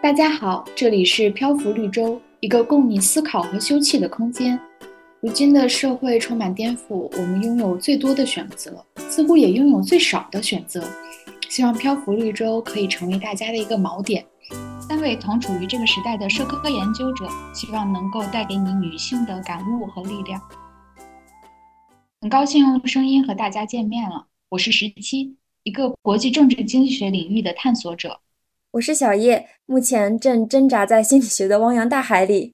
大家好，这里是漂浮绿洲，一个供你思考和休憩的空间。如今的社会充满颠覆，我们拥有最多的选择，似乎也拥有最少的选择。希望漂浮绿洲可以成为大家的一个锚点。三位同处于这个时代的社科研究者，希望能够带给你女性的感悟和力量。很高兴用声音和大家见面了，我是十七，一个国际政治经济学领域的探索者。我是小叶，目前正挣扎在心理学的汪洋大海里。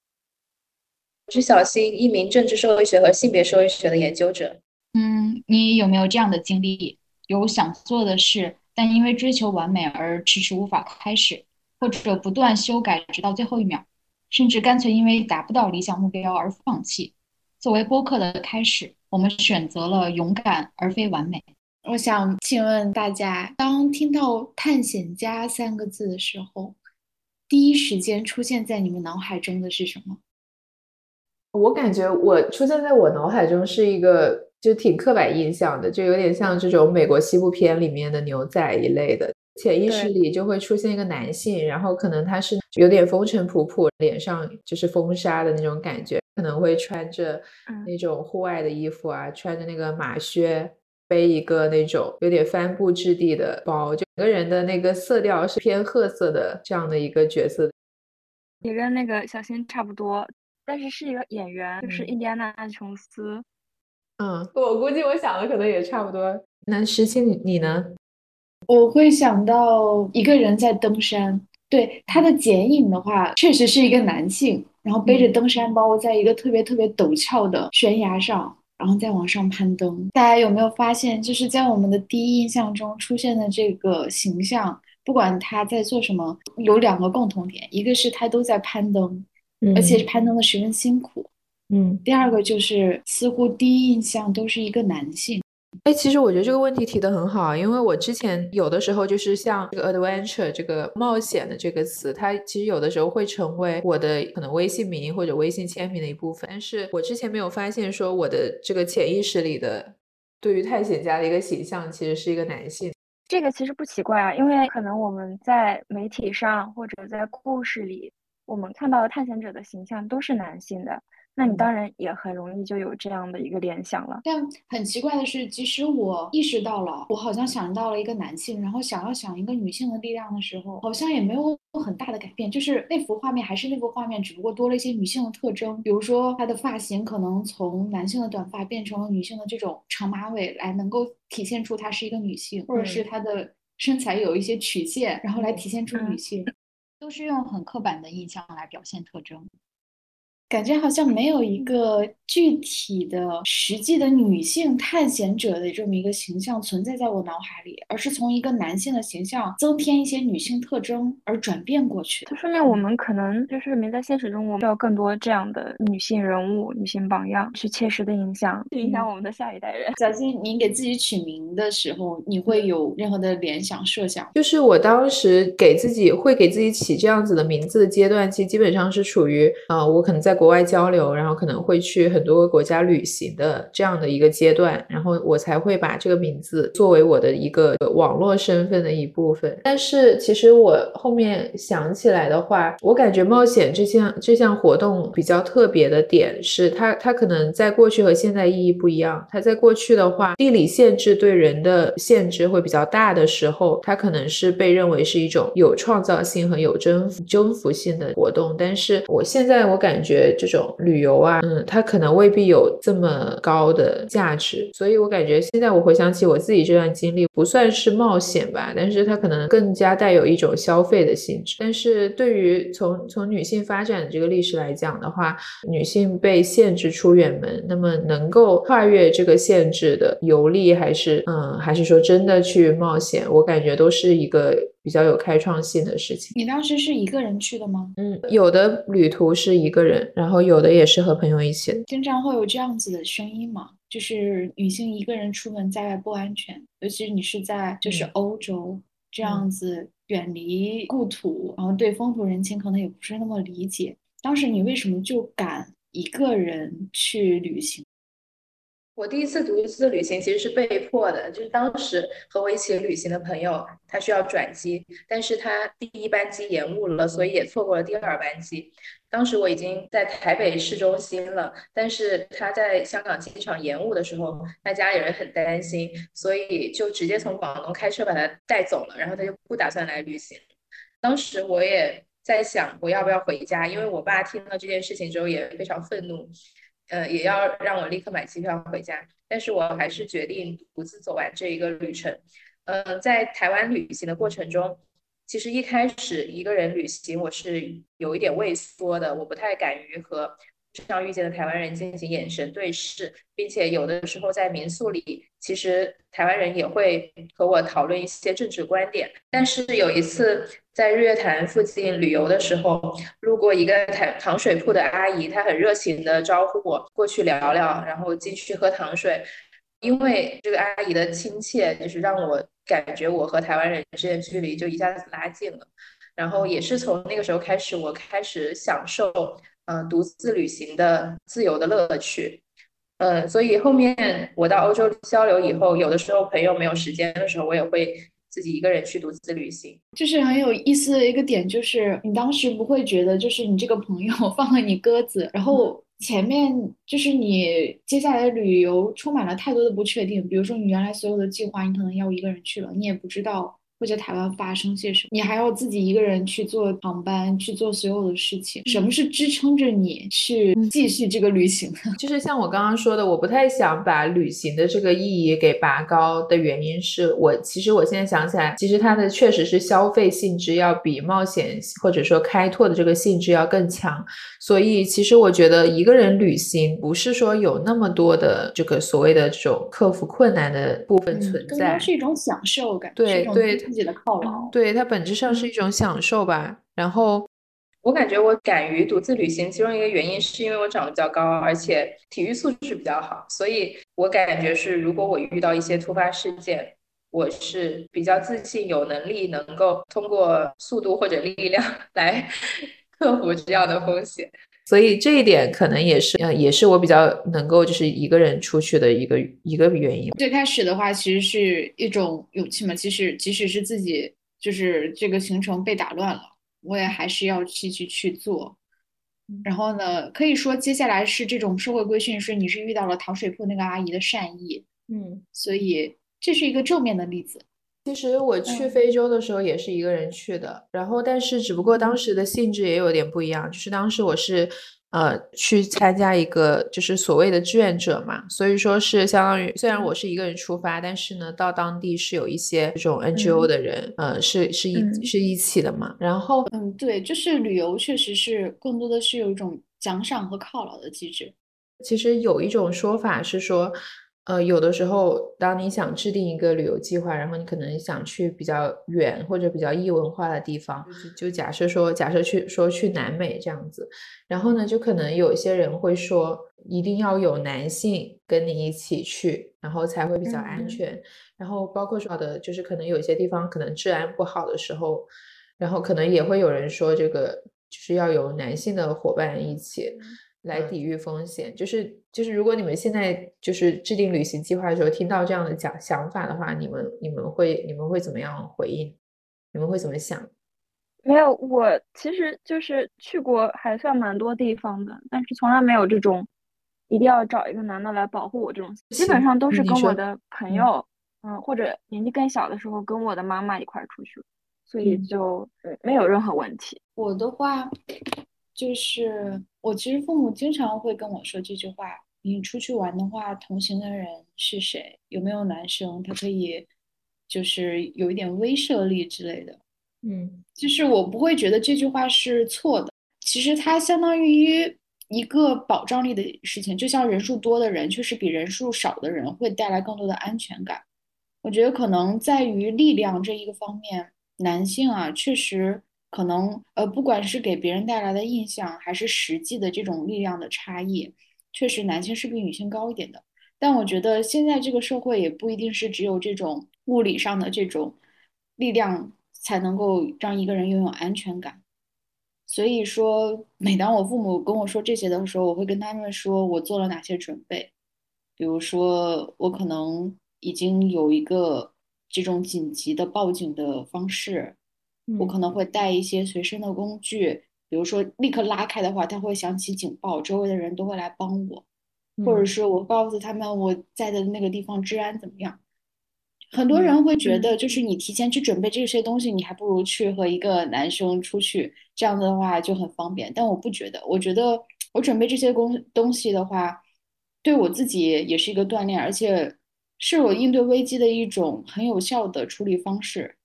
我是小新，一名政治社会学和性别社会学的研究者。嗯，你有没有这样的经历？有想做的事，但因为追求完美而迟迟无法开始，或者不断修改直到最后一秒，甚至干脆因为达不到理想目标而放弃。作为播客的开始，我们选择了勇敢而非完美。我想请问大家，当听到“探险家”三个字的时候，第一时间出现在你们脑海中的是什么？我感觉我出现在我脑海中是一个就挺刻板印象的，就有点像这种美国西部片里面的牛仔一类的，潜意识里就会出现一个男性，然后可能他是有点风尘仆仆，脸上就是风沙的那种感觉，可能会穿着那种户外的衣服啊，穿着那个马靴。背一个那种有点帆布质地的包，整个人的那个色调是偏褐色的这样的一个角色，也跟那个小新差不多，但是是一个演员，就是印第安纳琼斯。嗯，我估计我想的可能也差不多。那十七你你呢？我会想到一个人在登山，对他的剪影的话，确实是一个男性，然后背着登山包，在一个特别特别陡峭的悬崖上。然后再往上攀登，大家有没有发现，就是在我们的第一印象中出现的这个形象，不管他在做什么，有两个共同点，一个是他都在攀登，而且是攀登的十分辛苦，嗯，第二个就是似乎第一印象都是一个男性。哎，其实我觉得这个问题提的很好，因为我之前有的时候就是像这个 adventure 这个冒险的这个词，它其实有的时候会成为我的可能微信名或者微信签名的一部分。但是我之前没有发现说我的这个潜意识里的对于探险家的一个形象其实是一个男性。这个其实不奇怪啊，因为可能我们在媒体上或者在故事里，我们看到的探险者的形象都是男性的。那你当然也很容易就有这样的一个联想了。但很奇怪的是，即使我意识到了，我好像想到了一个男性，然后想要想一个女性的力量的时候，好像也没有很大的改变，就是那幅画面还是那幅画面，只不过多了一些女性的特征，比如说她的发型可能从男性的短发变成了女性的这种长马尾，来能够体现出她是一个女性，或者是她的身材有一些曲线，然后来体现出女性，都是用很刻板的印象来表现特征。感觉好像没有一个具体的、实际的女性探险者的这么一个形象存在在我脑海里，而是从一个男性的形象增添一些女性特征而转变过去。就说明我们可能就是没在现实中，我们需要更多这样的女性人物、女性榜样，去切实的影响，去影响我们的下一代人。小金，你给自己取名的时候，你会有任何的联想、设想？就是我当时给自己会给自己起这样子的名字的阶段，其实基本上是处于啊，我可能在国。国外交流，然后可能会去很多个国家旅行的这样的一个阶段，然后我才会把这个名字作为我的一个网络身份的一部分。但是其实我后面想起来的话，我感觉冒险这项这项活动比较特别的点是，它它可能在过去和现在意义不一样。它在过去的话，地理限制对人的限制会比较大的时候，它可能是被认为是一种有创造性和有征服征服性的活动。但是我现在我感觉。这种旅游啊，嗯，它可能未必有这么高的价值，所以我感觉现在我回想起我自己这段经历，不算是冒险吧，但是它可能更加带有一种消费的性质。但是对于从从女性发展的这个历史来讲的话，女性被限制出远门，那么能够跨越这个限制的游历，还是嗯，还是说真的去冒险，我感觉都是一个。比较有开创性的事情。你当时是一个人去的吗？嗯，有的旅途是一个人，然后有的也是和朋友一起。经常会有这样子的声音嘛，就是女性一个人出门在外不安全，尤其是你是在就是欧洲这样子远离故土，然后对风土人情可能也不是那么理解。当时你为什么就敢一个人去旅行？我第一次独自旅行其实是被迫的，就是当时和我一起旅行的朋友，他需要转机，但是他第一班机延误了，所以也错过了第二班机。当时我已经在台北市中心了，但是他在香港机场延误的时候，他家里人很担心，所以就直接从广东开车把他带走了，然后他就不打算来旅行。当时我也在想，我要不要回家，因为我爸听了这件事情之后也非常愤怒。呃，也要让我立刻买机票回家，但是我还是决定独自走完这一个旅程。嗯，在台湾旅行的过程中，其实一开始一个人旅行我是有一点畏缩的，我不太敢于和。上遇见的台湾人进行眼神对视，并且有的时候在民宿里，其实台湾人也会和我讨论一些政治观点。但是有一次在日月潭附近旅游的时候，路过一个糖糖水铺的阿姨，她很热情的招呼我过去聊聊，然后进去喝糖水。因为这个阿姨的亲切，就是让我感觉我和台湾人之间的距离就一下子拉近了。然后也是从那个时候开始，我开始享受。嗯，独自旅行的自由的乐趣，嗯，所以后面我到欧洲交流以后，有的时候朋友没有时间的时候，我也会自己一个人去独自旅行。就是很有意思的一个点，就是你当时不会觉得，就是你这个朋友 放了你鸽子，然后前面就是你接下来的旅游充满了太多的不确定，比如说你原来所有的计划，你可能要一个人去了，你也不知道。会在台湾发生些什么？你还要自己一个人去做航班，去做所有的事情。什么是支撑着你去继续这个旅行呢？就是像我刚刚说的，我不太想把旅行的这个意义给拔高的原因是我其实我现在想起来，其实它的确实是消费性质要比冒险或者说开拓的这个性质要更强。所以其实我觉得一个人旅行不是说有那么多的这个所谓的这种克服困难的部分存在，是一种享受感。对对。自己的犒劳，对它本质上是一种享受吧。然后我感觉我敢于独自旅行，其中一个原因是因为我长得比较高，而且体育素质比较好，所以我感觉是如果我遇到一些突发事件，我是比较自信，有能力能够通过速度或者力量 来克服这样的风险。所以这一点可能也是，呃，也是我比较能够就是一个人出去的一个一个原因。最开始的话，其实是一种勇气嘛。其实即使是自己就是这个行程被打乱了，我也还是要继续去做。然后呢，可以说接下来是这种社会规训，是你是遇到了糖水铺那个阿姨的善意，嗯，所以这是一个正面的例子。其实我去非洲的时候也是一个人去的，然后但是只不过当时的性质也有点不一样，就是当时我是呃去参加一个就是所谓的志愿者嘛，所以说是相当于虽然我是一个人出发，但是呢到当地是有一些这种 NGO 的人，呃是是一是一起的嘛，然后嗯对，就是旅游确实是更多的是有一种奖赏和犒劳的机制。其实有一种说法是说。呃，有的时候，当你想制定一个旅游计划，然后你可能想去比较远或者比较异文化的地方，就假设说，假设去说去南美这样子，然后呢，就可能有一些人会说，一定要有男性跟你一起去，然后才会比较安全。然后包括说的，就是可能有些地方可能治安不好的时候，然后可能也会有人说，这个就是要有男性的伙伴一起。来抵御风险，就是就是，如果你们现在就是制定旅行计划的时候，听到这样的讲想法的话，你们你们会你们会怎么样回应？你们会怎么想？没有，我其实就是去过还算蛮多地方的，但是从来没有这种一定要找一个男的来保护我这种，基本上都是跟我的朋友，嗯，或者年纪更小的时候跟我的妈妈一块出去，所以就没有任何问题。我的话。就是我其实父母经常会跟我说这句话：你出去玩的话，同行的人是谁？有没有男生？他可以就是有一点威慑力之类的。嗯，就是我不会觉得这句话是错的。其实它相当于一个保障力的事情，就像人数多的人确实比人数少的人会带来更多的安全感。我觉得可能在于力量这一个方面，男性啊，确实。可能呃，不管是给别人带来的印象，还是实际的这种力量的差异，确实男性是比女性高一点的。但我觉得现在这个社会也不一定是只有这种物理上的这种力量才能够让一个人拥有安全感。所以说，每当我父母跟我说这些的时候，我会跟他们说我做了哪些准备。比如说我可能已经有一个这种紧急的报警的方式，我可能会带一些随身的工具，比如说立刻拉开的话，它会响起警报，周围的人都会来帮我，或者是我告诉他们我在的那个地方治安怎么样。很多人会觉得，就是你提前去准备这些东西，你还不如去和一个男生出去，这样子的话就很方便。但我不觉得，我觉得我准备这些东东西的话，对我自己也是一个锻炼，而且是我应对危机的一种很有效的处理方式。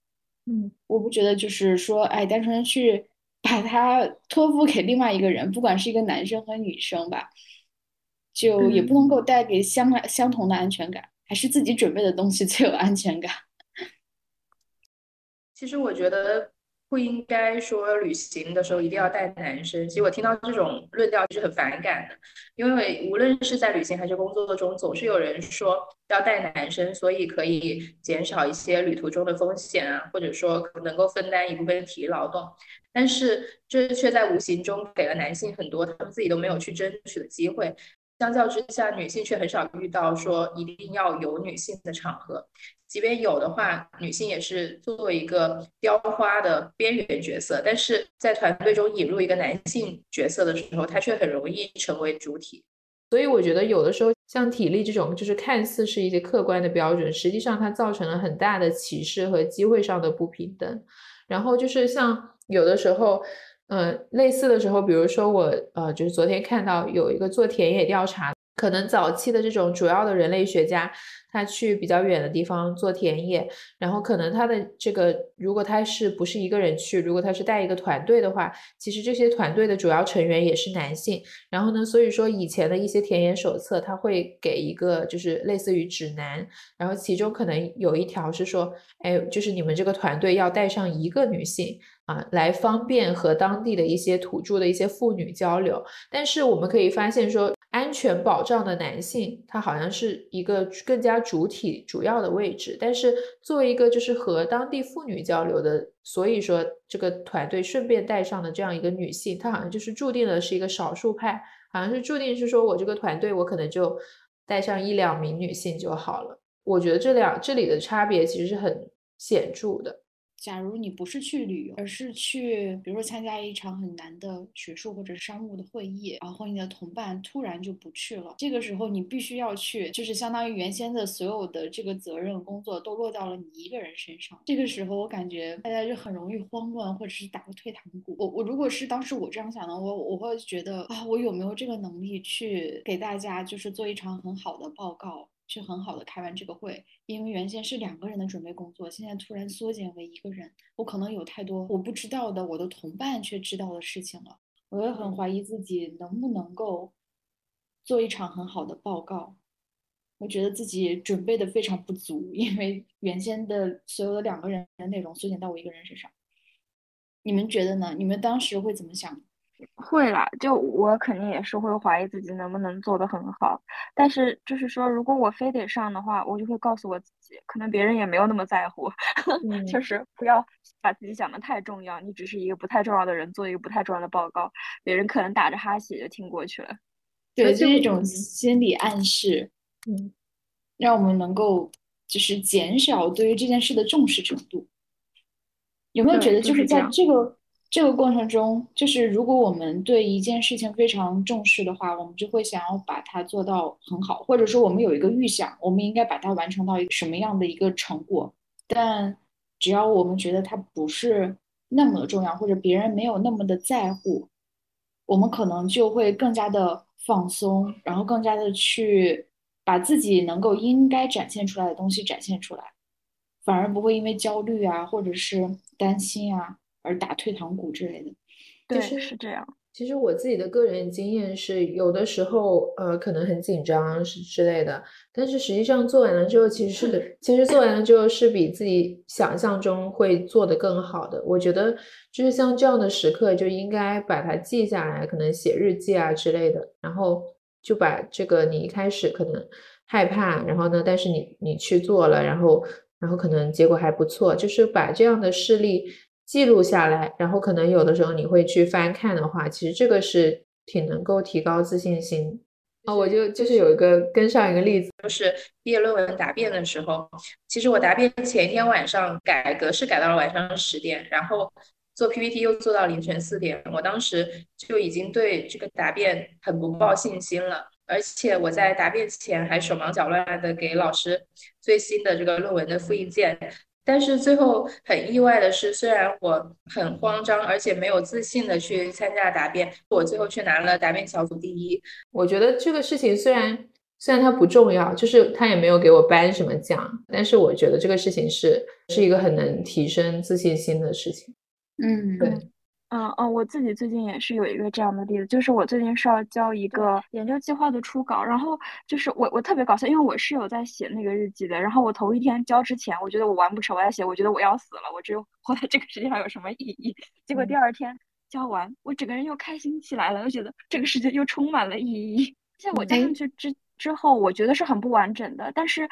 嗯，我不觉得就是说，哎，单纯去 把它托付给另外一个人，不管是一个男生和女生吧，就也不能够带给相相同的安全感。还是自己准备的东西最有安全感。其实我觉得不应该说旅行的时候一定要带男生。其实我听到这种论调是很反感的，因为无论是在旅行还是工作中，总是有人说要带男生，所以可以减少一些旅途中的风险啊，或者说能够分担一部分体力劳动。但是这却在无形中给了男性很多他们自己都没有去争取的机会。相较之下，女性却很少遇到说一定要有女性的场合，即便有的话，女性也是作为一个雕花的边缘角色。但是在团队中引入一个男性角色的时候，他却很容易成为主体。所以我觉得有的时候像体力这种，就是看似是一些客观的标准，实际上它造成了很大的歧视和机会上的不平等。然后就是像有的时候。嗯，类似的时候，比如说我，呃，就是昨天看到有一个做田野调查，可能早期的这种主要的人类学家。他去比较远的地方做田野，然后可能他的这个，如果他是不是一个人去，如果他是带一个团队的话，其实这些团队的主要成员也是男性。然后呢，所以说以前的一些田野手册，他会给一个就是类似于指南，然后其中可能有一条是说，哎，就是你们这个团队要带上一个女性啊，来方便和当地的一些土著的一些妇女交流。但是我们可以发现说。安全保障的男性，他好像是一个更加主体、主要的位置。但是作为一个就是和当地妇女交流的，所以说这个团队顺便带上的这样一个女性，她好像就是注定了是一个少数派，好像是注定是说我这个团队我可能就带上一两名女性就好了。我觉得这两这里的差别其实是很显著的。假如你不是去旅游，而是去，比如说参加一场很难的学术或者商务的会议，然后你的同伴突然就不去了，这个时候你必须要去，就是相当于原先的所有的这个责任工作都落到了你一个人身上。这个时候我感觉大家就很容易慌乱，或者是打个退堂鼓。我我如果是当时我这样想的，我我会觉得啊，我有没有这个能力去给大家就是做一场很好的报告？去很好的开完这个会，因为原先是两个人的准备工作，现在突然缩减为一个人，我可能有太多我不知道的，我的同伴却知道的事情了，我也很怀疑自己能不能够做一场很好的报告，我觉得自己准备的非常不足，因为原先的所有的两个人的内容缩减到我一个人身上，你们觉得呢？你们当时会怎么想？会啦，就我肯定也是会怀疑自己能不能做得很好，但是就是说，如果我非得上的话，我就会告诉我自己，可能别人也没有那么在乎，就是不要把自己想的太重要，你只是一个不太重要的人，做一个不太重要的报告，别人可能打着哈欠就听过去了。对，是一种心理暗示，嗯，让我们能够就是减少对于这件事的重视程度。有没有觉得就是在这个？这个过程中，就是如果我们对一件事情非常重视的话，我们就会想要把它做到很好，或者说我们有一个预想，我们应该把它完成到一个什么样的一个成果。但只要我们觉得它不是那么的重要，或者别人没有那么的在乎，我们可能就会更加的放松，然后更加的去把自己能够应该展现出来的东西展现出来，反而不会因为焦虑啊，或者是担心啊。而打退堂鼓之类的，对，是这样。其实我自己的个人经验是，有的时候呃可能很紧张是之类的，但是实际上做完了之后，其实是其实做完了之后是比自己想象中会做得更好的。我觉得就是像这样的时刻就应该把它记下来，可能写日记啊之类的，然后就把这个你一开始可能害怕，然后呢，但是你你去做了，然后然后可能结果还不错，就是把这样的事例。记录下来，然后可能有的时候你会去翻看的话，其实这个是挺能够提高自信心啊，我就就是有一个跟上一个例子，就是毕业论文答辩的时候，其实我答辩前一天晚上改格式改到了晚上十点，然后做 PPT 又做到凌晨四点，我当时就已经对这个答辩很不抱信心了，而且我在答辩前还手忙脚乱的给老师最新的这个论文的复印件。但是最后很意外的是，虽然我很慌张，而且没有自信的去参加答辩，我最后却拿了答辩小组第一。我觉得这个事情虽然虽然它不重要，就是他也没有给我颁什么奖，但是我觉得这个事情是是一个很能提升自信心的事情。嗯，对。嗯嗯，我自己最近也是有一个这样的例子，就是我最近是要交一个研究计划的初稿，然后就是我我特别搞笑，因为我是有在写那个日记的，然后我头一天交之前，我觉得我完不成，我在写，我觉得我要死了，我只有 活在这个世界上有什么意义？结果第二天交完，我整个人又开心起来了，又觉得这个世界又充满了意义。像我交上去之之后，我觉得是很不完整的，但是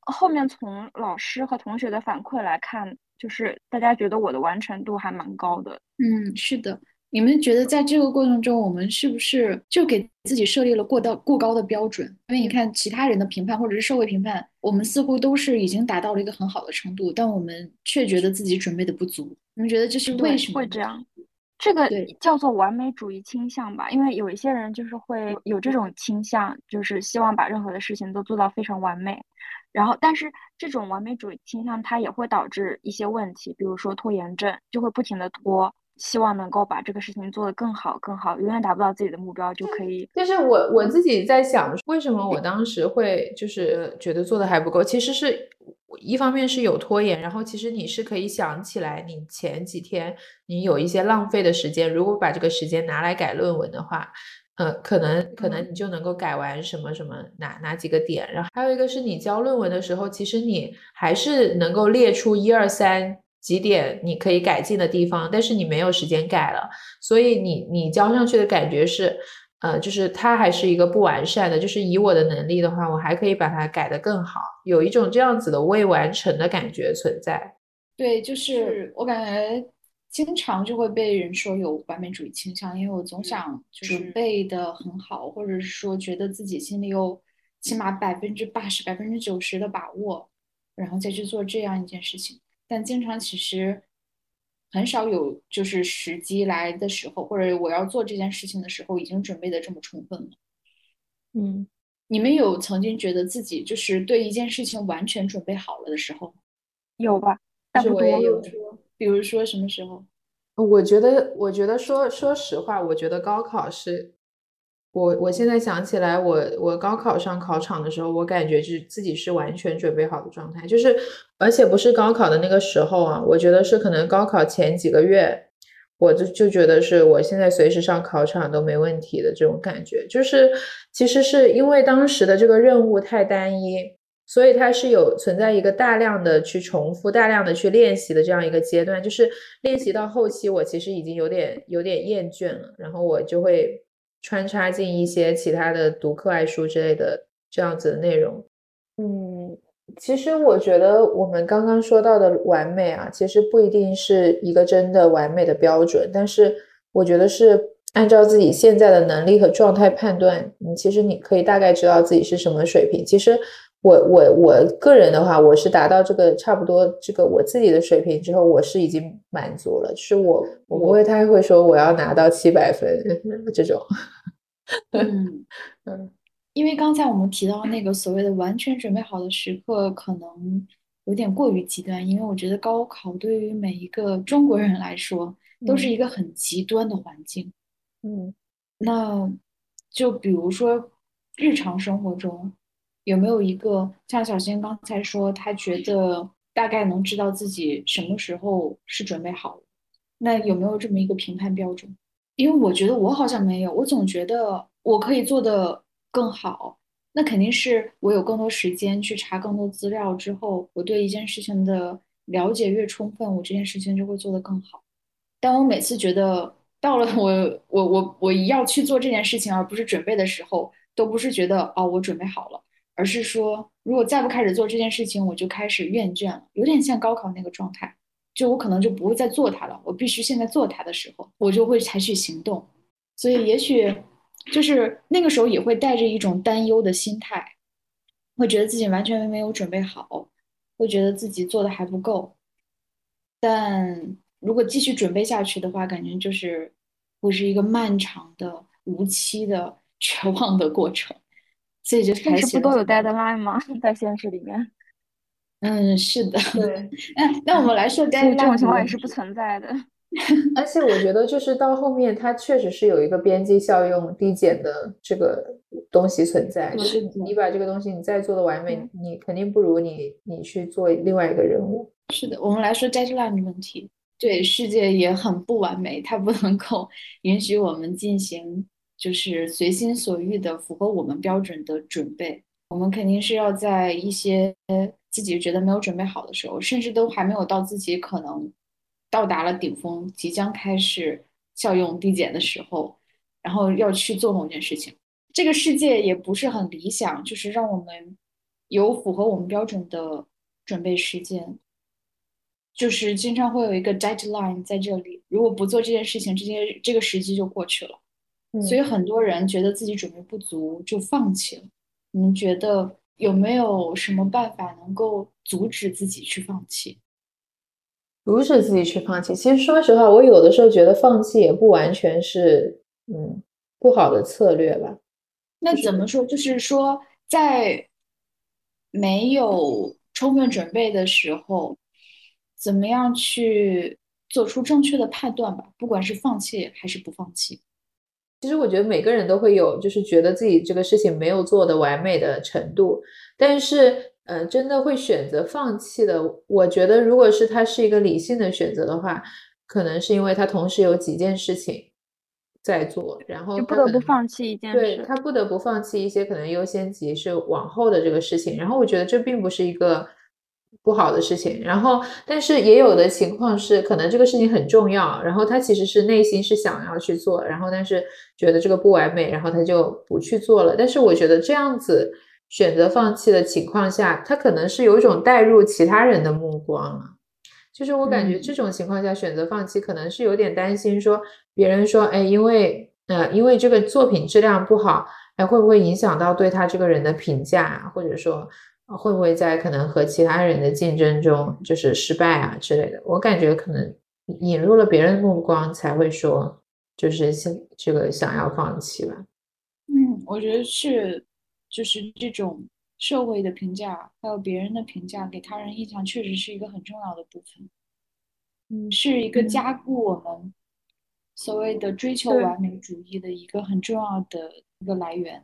后面从老师和同学的反馈来看。就是大家觉得我的完成度还蛮高的，嗯，是的。你们觉得在这个过程中，我们是不是就给自己设立了过到过高的标准？因为你看其他人的评判或者是社会评判，我们似乎都是已经达到了一个很好的程度，但我们却觉得自己准备的不足。你们觉得这是为什么会这样？这个叫做完美主义倾向吧。因为有一些人就是会有这种倾向，就是希望把任何的事情都做到非常完美。然后，但是这种完美主义倾向，它也会导致一些问题，比如说拖延症，就会不停的拖，希望能够把这个事情做得更好、更好，永远达不到自己的目标就可以。就是我我自己在想，为什么我当时会就是觉得做的还不够？其实是一方面是有拖延，然后其实你是可以想起来，你前几天你有一些浪费的时间，如果把这个时间拿来改论文的话。呃，可能可能你就能够改完什么什么哪哪几个点，然后还有一个是你交论文的时候，其实你还是能够列出一二三几点你可以改进的地方，但是你没有时间改了，所以你你交上去的感觉是，呃，就是它还是一个不完善的，就是以我的能力的话，我还可以把它改得更好，有一种这样子的未完成的感觉存在。对，就是我感觉。经常就会被人说有完美主义倾向，因为我总想准备的很好，或者是说觉得自己心里有起码百分之八十、百分之九十的把握，然后再去做这样一件事情。但经常其实很少有就是时机来的时候，或者我要做这件事情的时候，已经准备的这么充分了。嗯，你们有曾经觉得自己就是对一件事情完全准备好了的时候？有吧？但是我也有比如说什么时候？我觉得，我觉得说说实话，我觉得高考是，我我现在想起来，我我高考上考场的时候，我感觉是自己是完全准备好的状态，就是而且不是高考的那个时候啊，我觉得是可能高考前几个月，我就就觉得是我现在随时上考场都没问题的这种感觉，就是其实是因为当时的这个任务太单一。所以它是有存在一个大量的去重复、大量的去练习的这样一个阶段，就是练习到后期，我其实已经有点有点厌倦了，然后我就会穿插进一些其他的读课外书之类的这样子的内容。嗯，其实我觉得我们刚刚说到的完美啊，其实不一定是一个真的完美的标准，但是我觉得是按照自己现在的能力和状态判断，你其实你可以大概知道自己是什么水平。其实。我我我个人的话，我是达到这个差不多这个我自己的水平之后，我是已经满足了。就是我我不会太会说我要拿到七百分 这种。嗯 嗯，因为刚才我们提到那个所谓的完全准备好的时刻，可能有点过于极端。因为我觉得高考对于每一个中国人来说，都是一个很极端的环境。嗯，那就比如说日常生活中。有没有一个像小新刚才说，他觉得大概能知道自己什么时候是准备好了？那有没有这么一个评判标准？因为我觉得我好像没有，我总觉得我可以做的更好。那肯定是我有更多时间去查更多资料之后，我对一件事情的了解越充分，我这件事情就会做得更好。但我每次觉得到了我我我我要去做这件事情而不是准备的时候，都不是觉得哦我准备好了。而是说，如果再不开始做这件事情，我就开始厌倦了，有点像高考那个状态，就我可能就不会再做它了。我必须现在做它的时候，我就会采取行动。所以，也许就是那个时候也会带着一种担忧的心态，会觉得自己完全没有准备好，会觉得自己做的还不够。但如果继续准备下去的话，感觉就是会是一个漫长的、无期的、绝望的过程。所以就开始不都有 deadline 吗？在现实里面？嗯，是的。对。那 那我们来说 deadline，这种情况也是不存在的。而且我觉得，就是到后面，它确实是有一个边际效用递减的这个东西存在。就是你把这个东西你再做的完美，你肯定不如你你去做另外一个任务。是的，我们来说 deadline 的问题。对，世界也很不完美，它不能够允许我们进行就是随心所欲的符合我们标准的准备。我们肯定是要在一些自己觉得没有准备好的时候，甚至都还没有到自己可能。到达了顶峰，即将开始效用递减的时候，然后要去做某件事情。这个世界也不是很理想，就是让我们有符合我们标准的准备时间，就是经常会有一个 deadline 在这里。如果不做这件事情，这些这个时机就过去了。所以很多人觉得自己准备不足就放弃了。你们觉得有没有什么办法能够阻止自己去放弃？阻止自己去放弃。其实说实话，我有的时候觉得放弃也不完全是嗯不好的策略吧。那怎么说？就是说，在没有充分准备的时候，怎么样去做出正确的判断吧？不管是放弃还是不放弃。其实我觉得每个人都会有，就是觉得自己这个事情没有做的完美的程度，但是。嗯，真的会选择放弃的。我觉得，如果是他是一个理性的选择的话，可能是因为他同时有几件事情在做，然后不得不放弃一件事。对他不得不放弃一些可能优先级是往后的这个事情。然后我觉得这并不是一个不好的事情。然后，但是也有的情况是，可能这个事情很重要，然后他其实是内心是想要去做，然后但是觉得这个不完美，然后他就不去做了。但是我觉得这样子。选择放弃的情况下，他可能是有一种带入其他人的目光了。就是我感觉这种情况下选择放弃，可能是有点担心说别人说，哎，因为呃，因为这个作品质量不好，哎，会不会影响到对他这个人的评价，或者说会不会在可能和其他人的竞争中就是失败啊之类的？我感觉可能引入了别人的目光，才会说就是想这个想要放弃吧。嗯，我觉得是。就是这种社会的评价，还有别人的评价，给他人印象确实是一个很重要的部分。嗯，是一个加固我们所谓的追求完美主义的一个很重要的一个来源。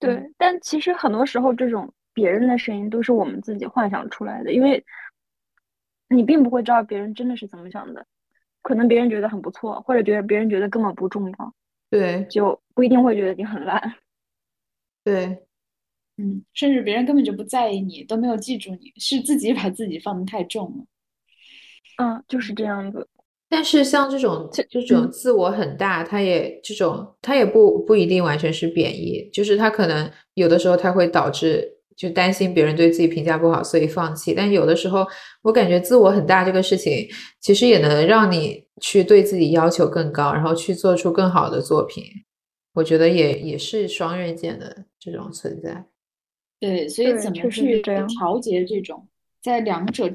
对，但其实很多时候，这种别人的声音都是我们自己幻想出来的，因为你并不会知道别人真的是怎么想的。可能别人觉得很不错，或者觉得别人觉得根本不重要，对，就不一定会觉得你很烂。对，嗯，甚至别人根本就不在意你，都没有记住你，是自己把自己放的太重了。嗯，就是这样子。但是像这种这种自我很大，他也这种他也不不一定完全是贬义，就是他可能有的时候他会导致就担心别人对自己评价不好，所以放弃。但有的时候我感觉自我很大这个事情，其实也能让你去对自己要求更高，然后去做出更好的作品。我觉得也也是双刃剑的这种存在，对，所以怎么去调节这种在两者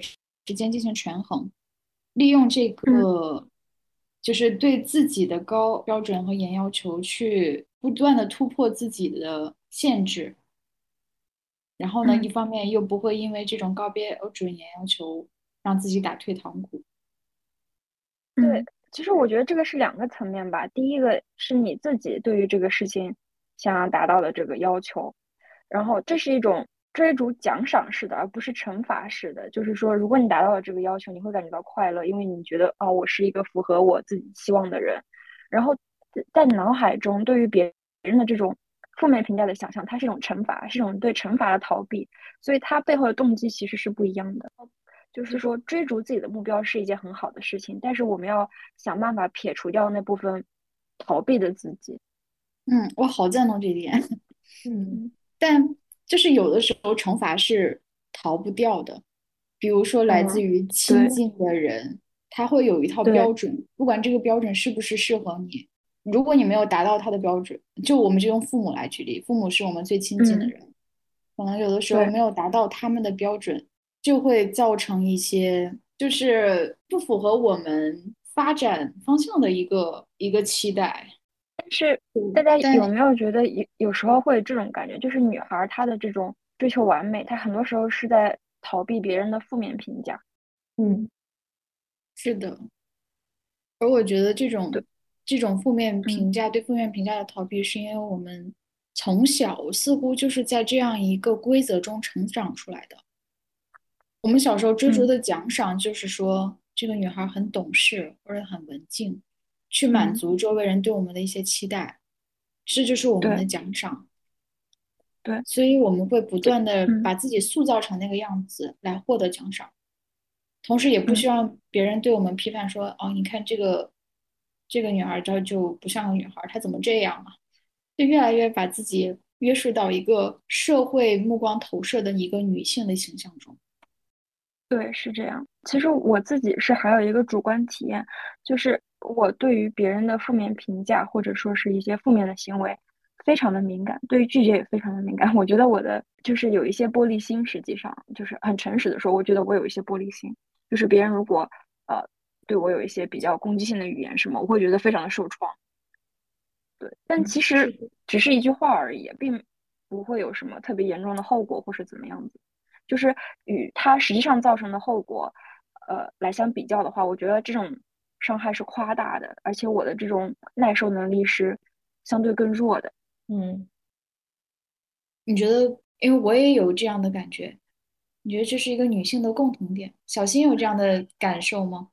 之间进行权衡，利用这个就是对自己的高标准和严要求去不断的突破自己的限制，然后呢，一方面又不会因为这种告别而准严要求让自己打退堂鼓，对。其实我觉得这个是两个层面吧。第一个是你自己对于这个事情想要达到的这个要求，然后这是一种追逐奖赏式的，而不是惩罚式的。就是说，如果你达到了这个要求，你会感觉到快乐，因为你觉得哦，我是一个符合我自己期望的人。然后在你脑海中，对于别人的这种负面评价的想象，它是一种惩罚，是一种对惩罚的逃避，所以它背后的动机其实是不一样的。就是说，追逐自己的目标是一件很好的事情，但是我们要想办法撇除掉那部分逃避的自己。嗯，我好赞同这一点。嗯，但就是有的时候惩罚是逃不掉的，比如说来自于亲近的人，他会有一套标准，不管这个标准是不是适合你，如果你没有达到他的标准，就我们就用父母来举例，父母是我们最亲近的嗯人，可能有的时候没有达到他们的标准，就会造成一些就是不符合我们发展方向的一个一个期待。但是大家有没有觉得有有时候会有这种感觉，就是女孩儿她的这种追求完美，她很多时候是在逃避别人的负面评价。嗯是的，而我觉得这种对这种负面嗯。评价，对负面评价的逃避，是因为我们从小似乎就是在这样一个规则中成长出来的。我们小时候追逐嗯。的奖赏就是说，这个女孩很懂事或者很文静，去满嗯。足周围人对我们的一些期待，这就是我们的奖赏。对。所以我们会不断的嗯。把自己塑造成那个样子来获得奖赏。同时也不嗯。希望别人对我们批判说，哦，你看这个这个女孩儿她就不像个女孩儿，她怎么这样啊？就越来越把自己约束到一个社会目光投射的一个女性的形象中。对，是这样。其实我自己是还有一个主观体验，就是我对于别人的负面评价或者说是一些负面的行为，非常的敏感，对于拒绝也非常的敏感。我觉得我的就是有一些玻璃心，实际上就是很诚实的说，我觉得我有一些玻璃心，就是别人如果呃对我有一些比较攻击性的语言什么，我会觉得非常的受创。对，但其实只是一句话而已，并不会有什么特别严重的后果或是怎么样子。就是与它实际上造成的后果，呃，来相比较的话，我觉得这种伤害是夸大的，而且我的这种耐受能力是相对更弱的。嗯，你觉得？因为我也有这样的感觉，你觉得这是一个女性的共同点？小新有这样的感受吗？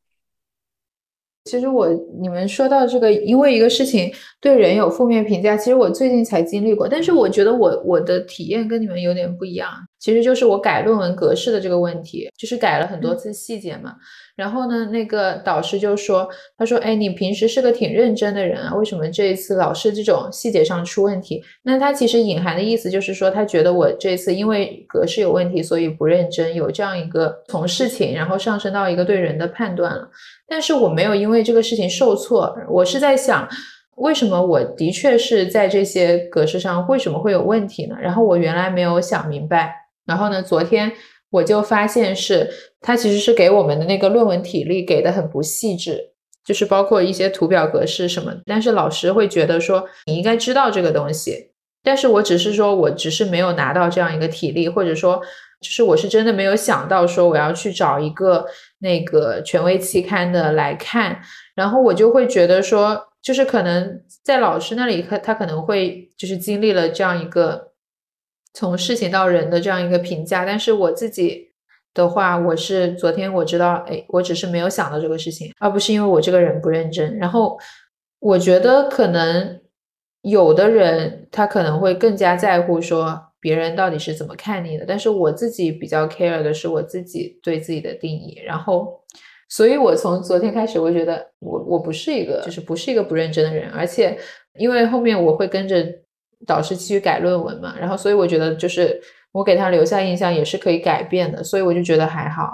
其实我你们说到这个，因为一个事情对人有负面评价，其实我最近才经历过，但是我觉得我我的体验跟你们有点不一样，其实就是我改论文格式的这个问题，就是改了很多次细节嘛。然后呢，那个导师就说，他说，哎，你平时是个挺认真的人啊，为什么这一次老是这种细节上出问题？那他其实隐含的意思就是说，他觉得我这次因为格式有问题，所以不认真，有这样一个从事情然后上升到一个对人的判断了。但是我没有因为这个事情受挫，我是在想，为什么我的确是在这些格式上为什么会有问题呢？然后我原来没有想明白，然后呢，昨天我就发现是它其实是给我们的那个论文体例给的很不细致，就是包括一些图表格式什么，但是老师会觉得说你应该知道这个东西，但是我只是说我只是没有拿到这样一个体例，或者说。就是我是真的没有想到说我要去找一个那个权威期刊的来看，然后我就会觉得说，就是可能在老师那里，他他可能会就是经历了这样一个从事情到人的这样一个评价，但是我自己的话，我是昨天我知道，哎，我只是没有想到这个事情，而不是因为我这个人不认真。然后我觉得可能有的人他可能会更加在乎说。别人到底是怎么看你的？但是我自己比较 care 的是我自己对自己的定义，然后，所以我从昨天开始，我觉得我我不是一个，就是不是一个不认真的人，而且因为后面我会跟着导师继续改论文嘛，然后所以我觉得就是我给他留下印象也是可以改变的，所以我就觉得还好。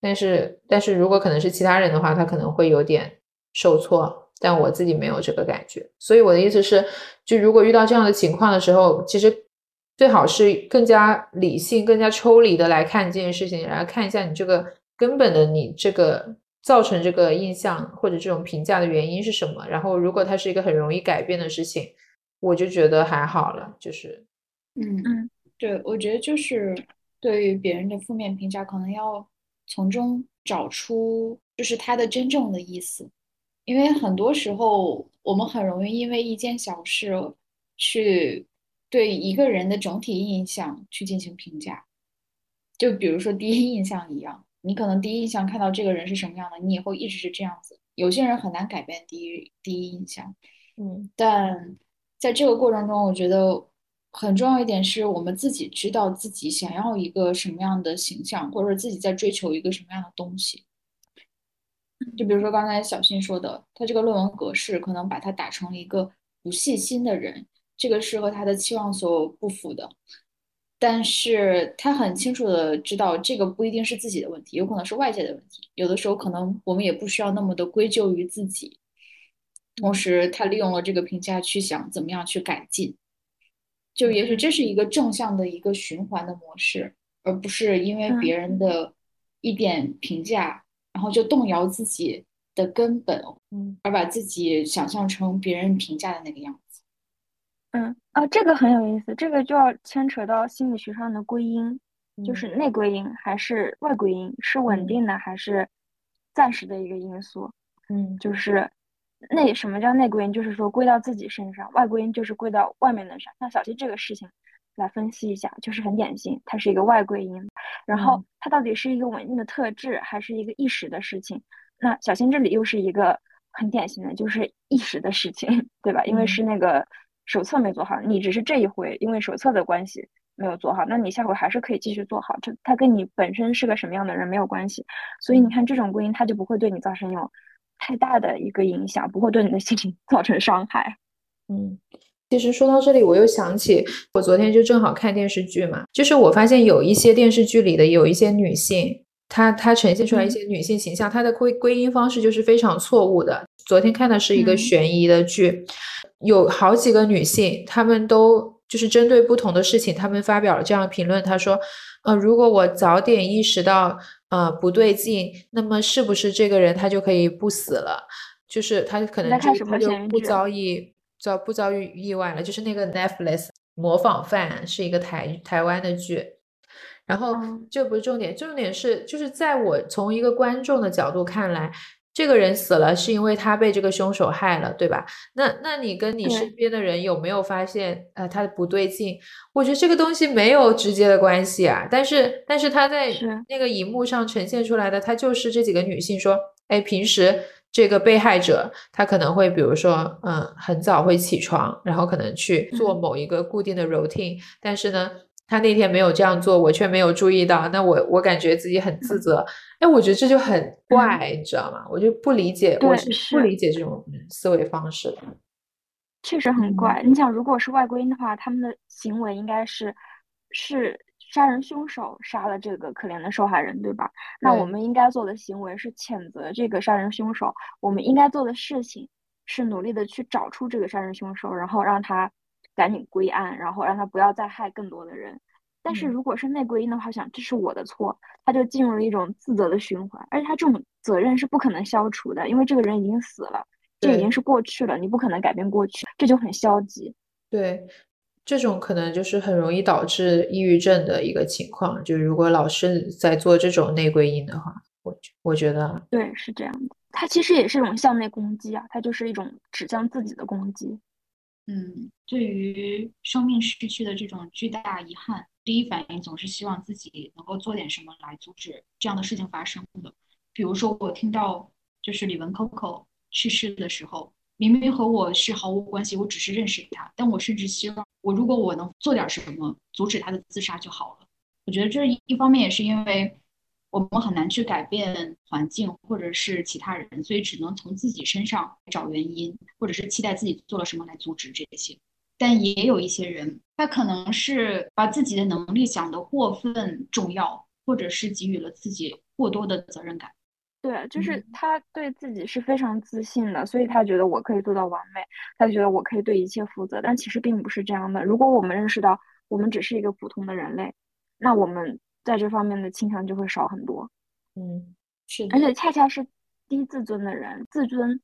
但是但是如果可能是其他人的话，他可能会有点受挫，但我自己没有这个感觉。所以我的意思是，就如果遇到这样的情况的时候，其实。最好是更加理性、更加抽离的来看这件事情，然后看一下你这个根本的你这个造成这个印象或者这种评价的原因是什么。然后，如果它是一个很容易改变的事情，我就觉得还好了。就是，嗯嗯，对，我觉得就是对于别人的负面评价，可能要从中找出就是他的真正的意思，因为很多时候我们很容易因为一件小事去。对一个人的整体印象去进行评价，就比如说第一印象一样，你可能第一印象看到这个人是什么样的，你以后一直是这样子。有些人很难改变第一第一印象，嗯，但在这个过程中，我觉得很重要一点是我们自己知道自己想要一个什么样的形象，或者自己在追求一个什么样的东西。就比如说刚才小新说的，他这个论文格式可能把他打成一个不细心的人。这个是和他的期望所不符的，但是他很清楚的知道这个不一定是自己的问题，有可能是外界的问题。有的时候可能我们也不需要那么的归咎于自己。同时他利用了这个评价去想怎么样去改进，就也许。这是一个正向的一个循环的模式，而不是因为别人。的一点评价，然后就动摇自己的根本，嗯，而把自己想象成别人评价的那个样子。嗯啊，这个很有意思，这个就要牵扯到心理学上的归因，就是内归因还是外归因，是稳定的还是暂时的一个因素？嗯，就是内什么叫内归因？就是说归到自己身上，外归因就是归到外面的上。像小溪这个事情来分析一下，就是很典型，它是一个外归因。然后它到底是一个稳定的特质，还是一个一时的事情？那小新这里又是一个很典型的，就是一时的事情，对吧？因为是那个。手册没做好，你只是这一回因为手册的关系没有做好，那你下回还是可以继续做好。这它跟你本身是个什么样的人没有关系，所以你看这种归因，它就不会对你造成有太大的一个影响，不会对你的心情造成伤害。嗯，其实说到这里，我又想起我昨天就正好看电视剧嘛，就是我发现有一些电视剧里的有一些女性，她她呈现出来一些女性形象，她的归归因方式就是非常错误的。昨天看的是一个悬疑的剧。有好几个女性，她们都就是针对不同的事情，她们发表了这样的评论。她说：“呃，如果我早点意识到呃不对劲，那么是不是这个人他就可以不死了？就是他可能就他就不遭遇遭不遭遇意外了。就是那个 Netflix 模仿犯是一个台台湾的剧，然后这不是重点，重点是就是在我从一个观众的角度看来。”这个人死了是因为他被这个凶手害了，对吧？那那你跟你身边的人有没有发现呃他的不对劲？我觉得这个东西没有直接的关系啊。但是但是他在那个荧幕上呈现出来的，他就是这几个女性说，哎，平时这个被害者他可能会比如说嗯很早会起床，然后可能去做某一个固定的 routine，但是呢。他那天没有这样做，我却没有注意到，那我我感觉自己很自责。哎，我觉得这就很怪，你知道吗？我就不理解，我是不理解这种思维方式的。确实很怪。你想，如果是外归因的话，他们的行为应该是是杀人凶手杀了这个可怜的受害人，对吧？那我们应该做的行为是谴责这个杀人凶手。我们应该做的事情是努力的去找出这个杀人凶手，然后让他。赶紧归案，然后让他不要再害更多的人。但是如果是内归因的话，想这是我的错，他就进入了一种自责的循环，而且他这种责任是不可能消除的，因为这个人已经死了，这已经是过去了，你不可能改变过去，这就很消极。对，这种可能就是很容易导致抑郁症的一个情况。就是如果老是在做这种内归因的话，我我觉得对是这样的，它其实也是一种向内攻击啊，它就是一种指向自己的攻击。嗯，对于生命失去的这种巨大遗憾，第一反应总是希望自己能够做点什么来阻止这样的事情发生的。比如说，我听到就是李玟 Coco 去世的时候，明明和我是毫无关系，我只是认识他，但我甚至希望，我如果我能做点什么阻止他的自杀就好了。我觉得这一方面也是因为。我们很难去改变环境或者是其他人，所以只能从自己身上找原因，或者是期待自己做了什么来阻止这些。但也有一些人，他可能是把自己的能力想得过分重要，或者是给予了自己过多的责任感。对，就是他对自己是非常自信的，所以他觉得我可以做到完美，他觉得我可以对一切负责。但其实并不是这样的。如果我们认识到我们只是一个普通的人类，那我们。在这方面的倾向就会少很多，嗯，是，而且恰恰是低自尊的人、自尊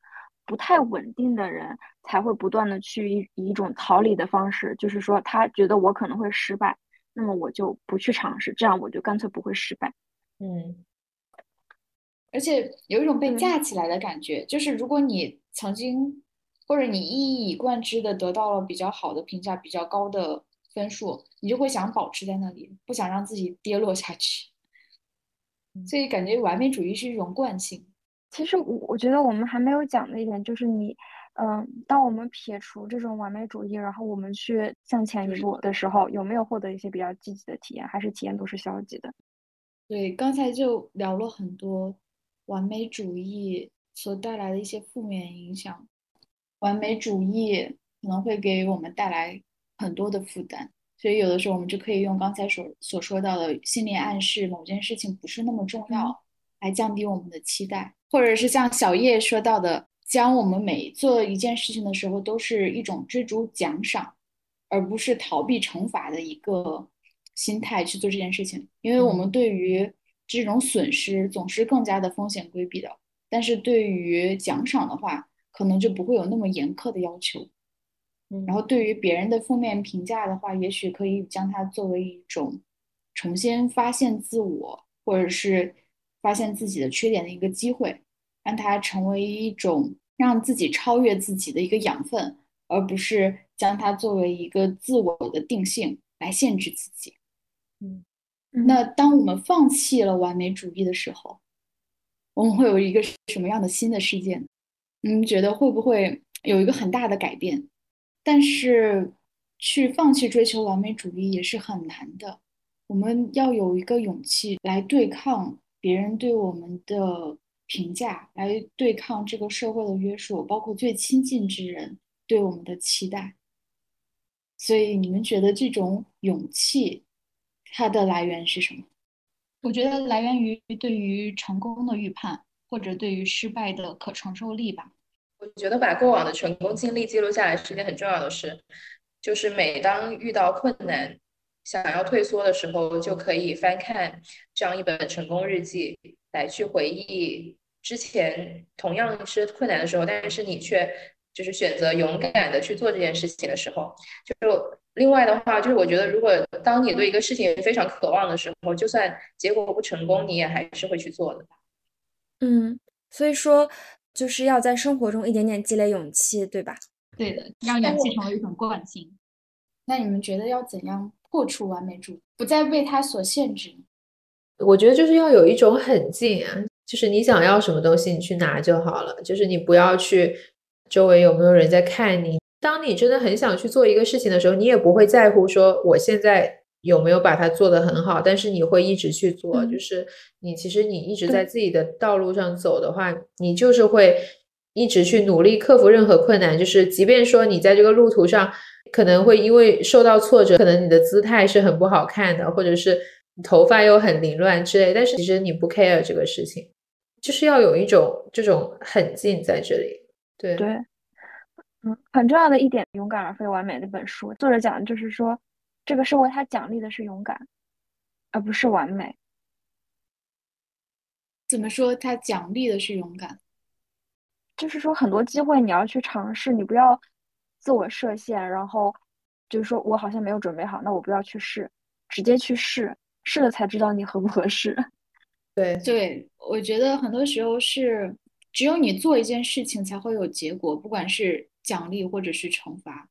不太稳定的人，才会不断的去以一种逃离的方式，就是说他觉得我可能会失败，那么我就不去尝试，这样我就干脆不会失败。嗯，而且有一种被架起来的感觉，就是如果你曾经或者你一以贯之的得到了比较好的评价、比较高的。分数，你就会想保持在那里，不想让自己跌落下去。所以感觉完美主义是一种惯性。其实我我觉得我们还没有讲的一点就是你，嗯，当我们撇除这种完美主义，然后我们去向前一步的时候，有没有获得一些比较积极的体验，还是体验都是消极的？对，刚才就聊了很多完美主义所带来的一些负面影响。完美主义可能会给我们带来。很多的负担，所以有的时候我们就可以用刚才所所说到的心理暗示，某件事情不是那么重要，来降低我们的期待，或者是像小叶说到的，将我们每做一件事情的时候，都是一种追逐奖赏，而不是逃避惩罚的一个心态去做这件事情。因为我们对于这种损失总是更加的风险规避的，但是对于奖赏的话，可能就不会有那么严苛的要求。然后对于别人的负面评价的话，也许可以将它作为一种重新发现自我，或者是发现自己的缺点的一个机会，让它成为一种让自己超越自己的一个养分，而不是将它作为一个自我的定性来限制自己。嗯，那当我们放弃了完美主义的时候，我们会有一个什么样的新的世界呢？你们觉得会不会有一个很大的改变？但是，去放弃追求完美主义也是很难的。我们要有一个勇气来对抗别人对我们的评价，来对抗这个社会的约束，包括最亲近之人对我们的期待。所以，你们觉得这种勇气，它的来源是什么？我觉得来源于对于成功的预判，或者对于失败的可承受力吧。我觉得把过往的成功经历记录下来是件很重要的事，就是每当遇到困难，想要退缩的时候，就可以翻看这样一本成功日记，来去回忆之前同样是困难的时候，但是你却就是选择勇敢的去做这件事情的时候。就另外的话，就是我觉得，如果当你对一个事情非常渴望的时候，就算结果不成功，你也还是会去做的。嗯，所以说。就是要在生活中一点点积累勇气，对吧？对的，让勇气成为一种惯性。那你们觉得要怎样破除完美主义，不再被它所限制？我觉得就是要有一种狠劲啊，就是你想要什么东西，你去拿就好了。就是你不要去周围有没有人在看你。当你真的很想去做一个事情的时候，你也不会在乎说我现在。有没有把它做得很好？但是你会一直去做，就是你其实你一直在自己的道路上走的话，你就是会一直去努力克服任何困难。就是即便说你在这个路途上可能会因为受到挫折，可能你的姿态是很不好看的，或者是头发又很凌乱之类，但是其实你不 care 这个事情，就是要有一种这种狠劲在这里。对对，嗯，很重要的一点，《勇敢而非完美》那本书，作者讲的就是说。这个社会它奖励的是勇敢，而不是完美。怎么说？它奖励的是勇敢，就是说很多机会你要去尝试，你不要自我设限，然后就是说我好像没有准备好，那我不要去试，直接去试，试了才知道你合不合适。对对，我觉得很多时候是只有你做一件事情才会有结果，不管是奖励或者是惩罚。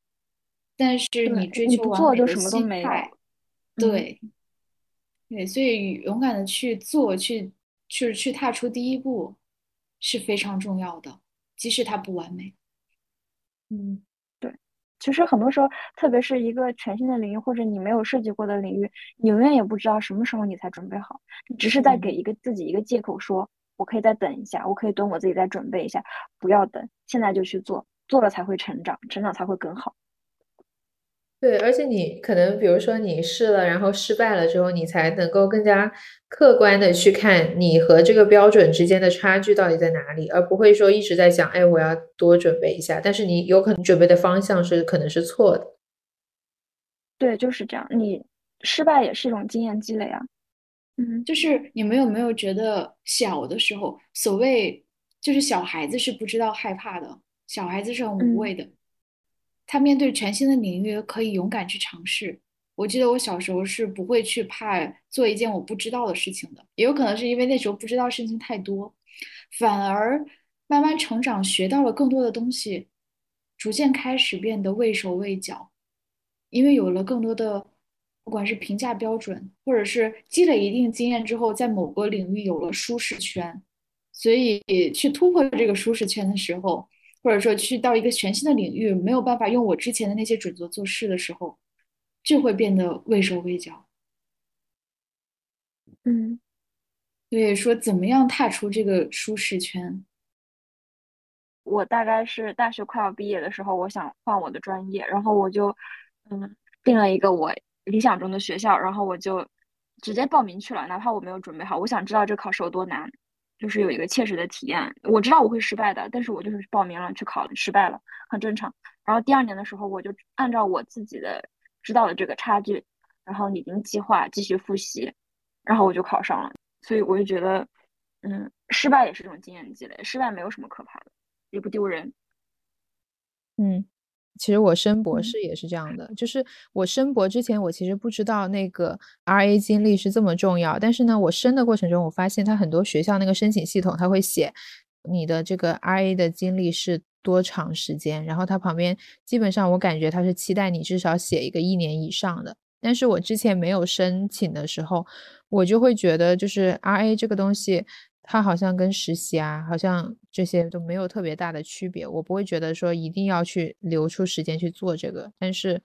但是你追求完美的心态，对，对，所以勇敢的去做，去去去踏出第一步是非常重要的，即使它不完美。嗯，对，其实很多时候，特别是一个全新的领域或者你没有涉及过的领域，你永远也不知道什么时候你才准备好，你只是在给一个自己一个借口，说我可以再等一下，我可以等我自己再准备一下，不要等，现在就去做，做了才会成长，成长才会更好。对，而且你可能，比如说你试了，然后失败了之后，你才能够更加客观的去看你和这个标准之间的差距到底在哪里，而不会说一直在想，哎，我要多准备一下。但是你有可能准备的方向是可能是错的。对，就是这样。你失败也是一种经验积累啊。嗯，就是你们有没有觉得小的时候，所谓就是小孩子是不知道害怕的，小孩子是很无畏的。他面对全新的领域可以勇敢去尝试。我记得我小时候是不会去怕做一件我不知道的事情的，也有可能是因为那时候不知道事情太多，反而慢慢成长，学到了更多的东西，逐渐开始变得畏手畏脚，因为有了更多的，不管是评价标准，或者是积累一定经验之后，在某个领域有了舒适圈，所以去突破这个舒适圈的时候。或者说去到一个全新的领域，没有办法用我之前的那些准则做事的时候，就会变得畏手畏脚。嗯，所以说怎么样踏出这个舒适圈？我大概是大学快要毕业的时候，我想换我的专业，然后我就嗯定了一个我理想中的学校，然后我就直接报名去了，哪怕我没有准备好。我想知道这考试有多难。就是有一个切实的体验。我知道我会失败的，但是我就是报名了去考，失败了，很正常。然后第二年的时候，我就按照我自己的知道的这个差距，然后拟定计划，继续复习，然后我就考上了。所以我就觉得，嗯，失败也是一种经验积累，失败没有什么可怕的，也不丢人。嗯。其实我升博士也是这样的，就是我升博之前，我其实不知道那个 R A 经历是这么重要。但是呢，我升的过程中，我发现他很多学校那个申请系统，他会写你的这个 R A 的经历是多长时间，然后他旁边基本上我感觉他是期待你至少写一个一年以上的。但是我之前没有申请的时候，我就会觉得就是 R A 这个东西。它好像跟实习啊，好像这些都没有特别大的区别。我不会觉得说一定要去留出时间去做这个，但是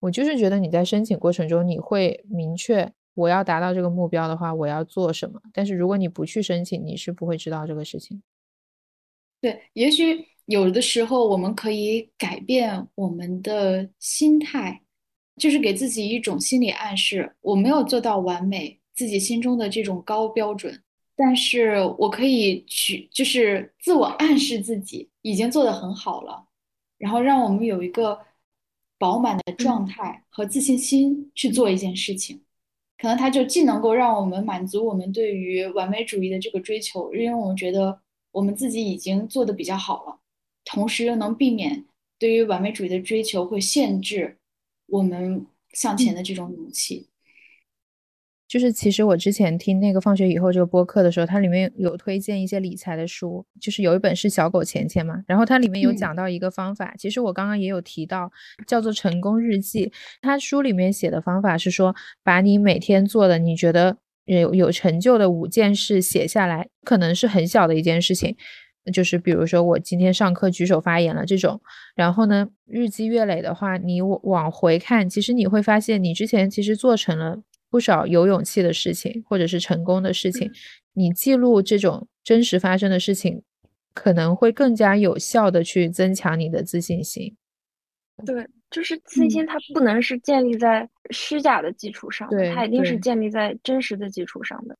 我就是觉得你在申请过程中，你会明确我要达到这个目标的话，我要做什么。但是如果你不去申请，你是不会知道这个事情。对，也许有的时候我们可以改变我们的心态，就是给自己一种心理暗示：我没有做到完美，自己心中的这种高标准。但是我可以去，就是自我暗示自己已经做得很好了，然后让我们有一个饱满的状态和自信心去做一件事情，可能它就既能够让我们满足我们对于完美主义的这个追求，因为我们觉得我们自己已经做得比较好了，同时又能避免对于完美主义的追求会限制我们向前的这种勇气。就是其实我之前听那个放学以后这个播客的时候，它里面有推荐一些理财的书，就是有一本是小狗钱钱嘛，然后它里面有讲到一个方法，其实我刚刚也有提到，叫做成功日记。它书里面写的方法是说，把你每天做的你觉得有有成就的五件事写下来，可能是很小的一件事情，就是比如说我今天上课举手发言了这种，然后呢，日积月累的话，你往回看，其实你会发现你之前其实做成了。不少有勇气的事情，或者是成功的事情，你记录这种真实发生的事情，可能会更加有效的去增强你的自信心。对，就是自信心，它不能是建立在虚假的基础上，它一定是建立在真实的基础上的。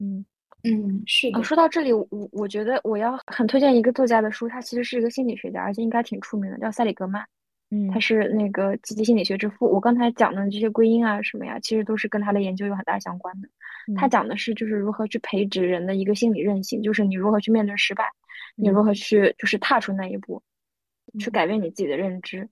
嗯嗯，是的。说到这里，我我觉得我要很推荐一个作家的书，他其实是一个心理学家，而且应该挺出名的，叫塞里格曼。嗯，他是那个积极心理学之父。我刚才讲的这些归因啊什么呀，其实都是跟他的研究有很大相关的。他讲的是就是如何去培植人的一个心理韧性，就是你如何去面对失败，你如何去就是踏出那一步，去改变你自己的认知。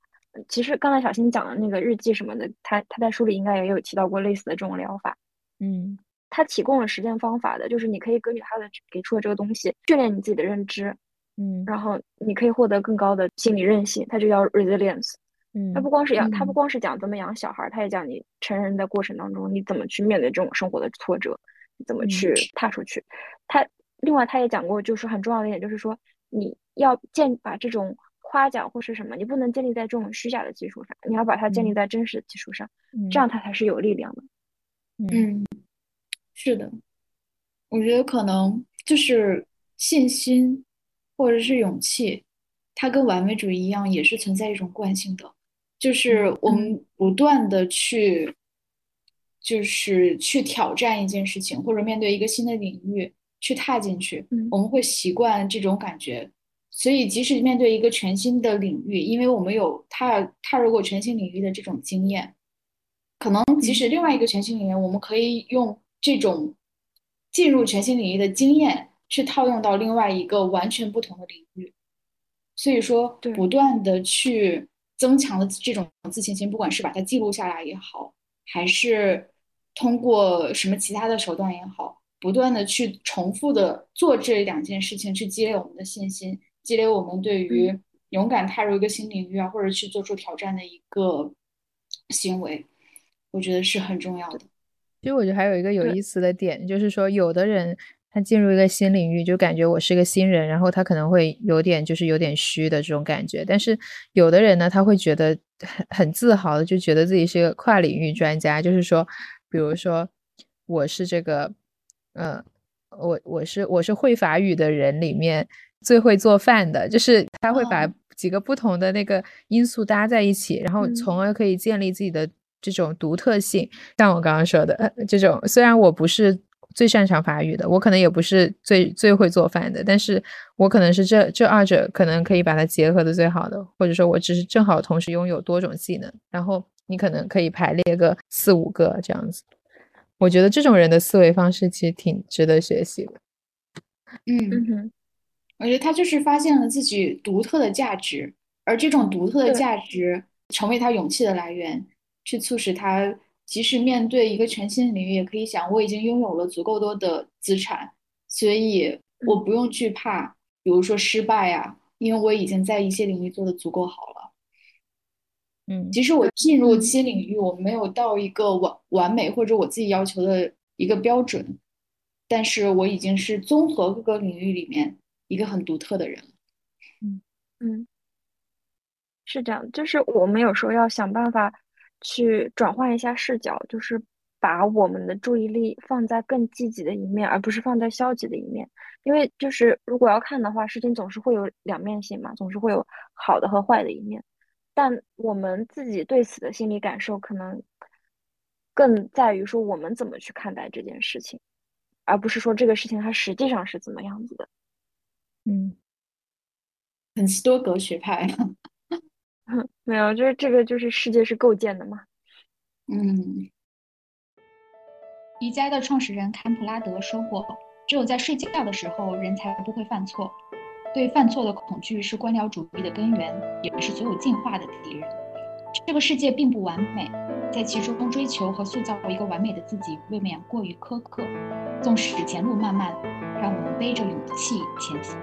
其实刚才小新讲的那个日记什么的，他他在书里应该也有提到过类似的这种疗法。嗯，他提供了实践方法的，就是你可以根据他的给出的这个东西训练你自己的认知。嗯，然后你可以获得更高的心理韧性，它就叫 resilience。嗯，它不光是养，它不光是讲怎么养小孩，它也讲你成人的过程当中你怎么去面对这种生活的挫折，你怎么去踏出去。他另外他也讲过，就是很重要的一点，就是说你要建把这种夸奖或是什么，你不能建立在这种虚假的基础上，你要把它建立在真实的基础上，这样它才是有力量的。嗯，是的，我觉得可能就是信心。或者是勇气，它跟完美主义一样，也是存在一种惯性的，就是我们不断的去，就是去挑战一件事情，或者面对一个新的领域去踏进去，我们会习惯这种感觉。所以，即使面对一个全新的领域，因为我们有踏踏入过全新领域的这种经验，可能即使另外一个全新领域，我们可以用这种进入全新领域的经验。去套用到另外一个完全不同的领域，所以说不断的去增强的这种自信心，不管是把它记录下来也好，还是通过什么其他的手段也好，不断的去重复的做这两件事情，去积累我们的信心，积累我们对于勇敢踏入一个新领域啊，或者去做出挑战的一个行为，我觉得是很重要的。其实我觉得还有一个有意思的点，就是说有的人。他进入一个新领域，就感觉我是个新人，然后他可能会有点就是有点虚的这种感觉。但是有的人呢，他会觉得很很自豪的，就觉得自己是一个跨领域专家。就是说，比如说我是这个，嗯，我我是我是会法语的人里面最会做饭的，就是他会把几个不同的那个因素搭在一起，然后从而可以建立自己的这种独特性。像我刚刚说的这种，虽然我不是。最擅长法语的，我可能也不是最最会做饭的，但是我可能是这这二者可能可以把它结合的最好的，或者说我只是正好同时拥有多种技能，然后你可能可以排列个四五个这样子。我觉得这种人的思维方式其实挺值得学习的。嗯，我觉得他就是发现了自己独特的价值，而这种独特的价值成为他勇气的来源，去促使他即使面对一个全新的领域，也可以想我已经拥有了足够多的资产，所以我不用惧怕，比如说失败啊，因为我已经在一些领域做的足够好了。嗯即使我进入嗯新领域，我没有到一个完完美或者我自己要求的一个标准，但是我已经是综合各个领域里面一个很独特的人了。嗯，是这样，就是我们有时候要想办法去转换一下视角，就是把我们的注意力放在更积极的一面，而不是放在消极的一面。因为就是如果要看的话，事情总是会有两面性嘛，总是会有好的和坏的一面。但我们自己对此的心理感受，可能更在于说我们怎么去看待这件事情，而不是说这个事情它实际上是怎么样子的。嗯很斯多格学派，没有，就是这个就是世界是构建的嘛。嗯，宜家的创始人坎普拉德说过：“只有在睡觉的时候，人才不会犯错。对犯错的恐惧是官僚主义的根源，也是所有进化的敌人。这个世界并不完美，在其中追求和塑造一个完美的自己，未免过于苛刻。纵使前路漫漫，让我们背着勇气前行。”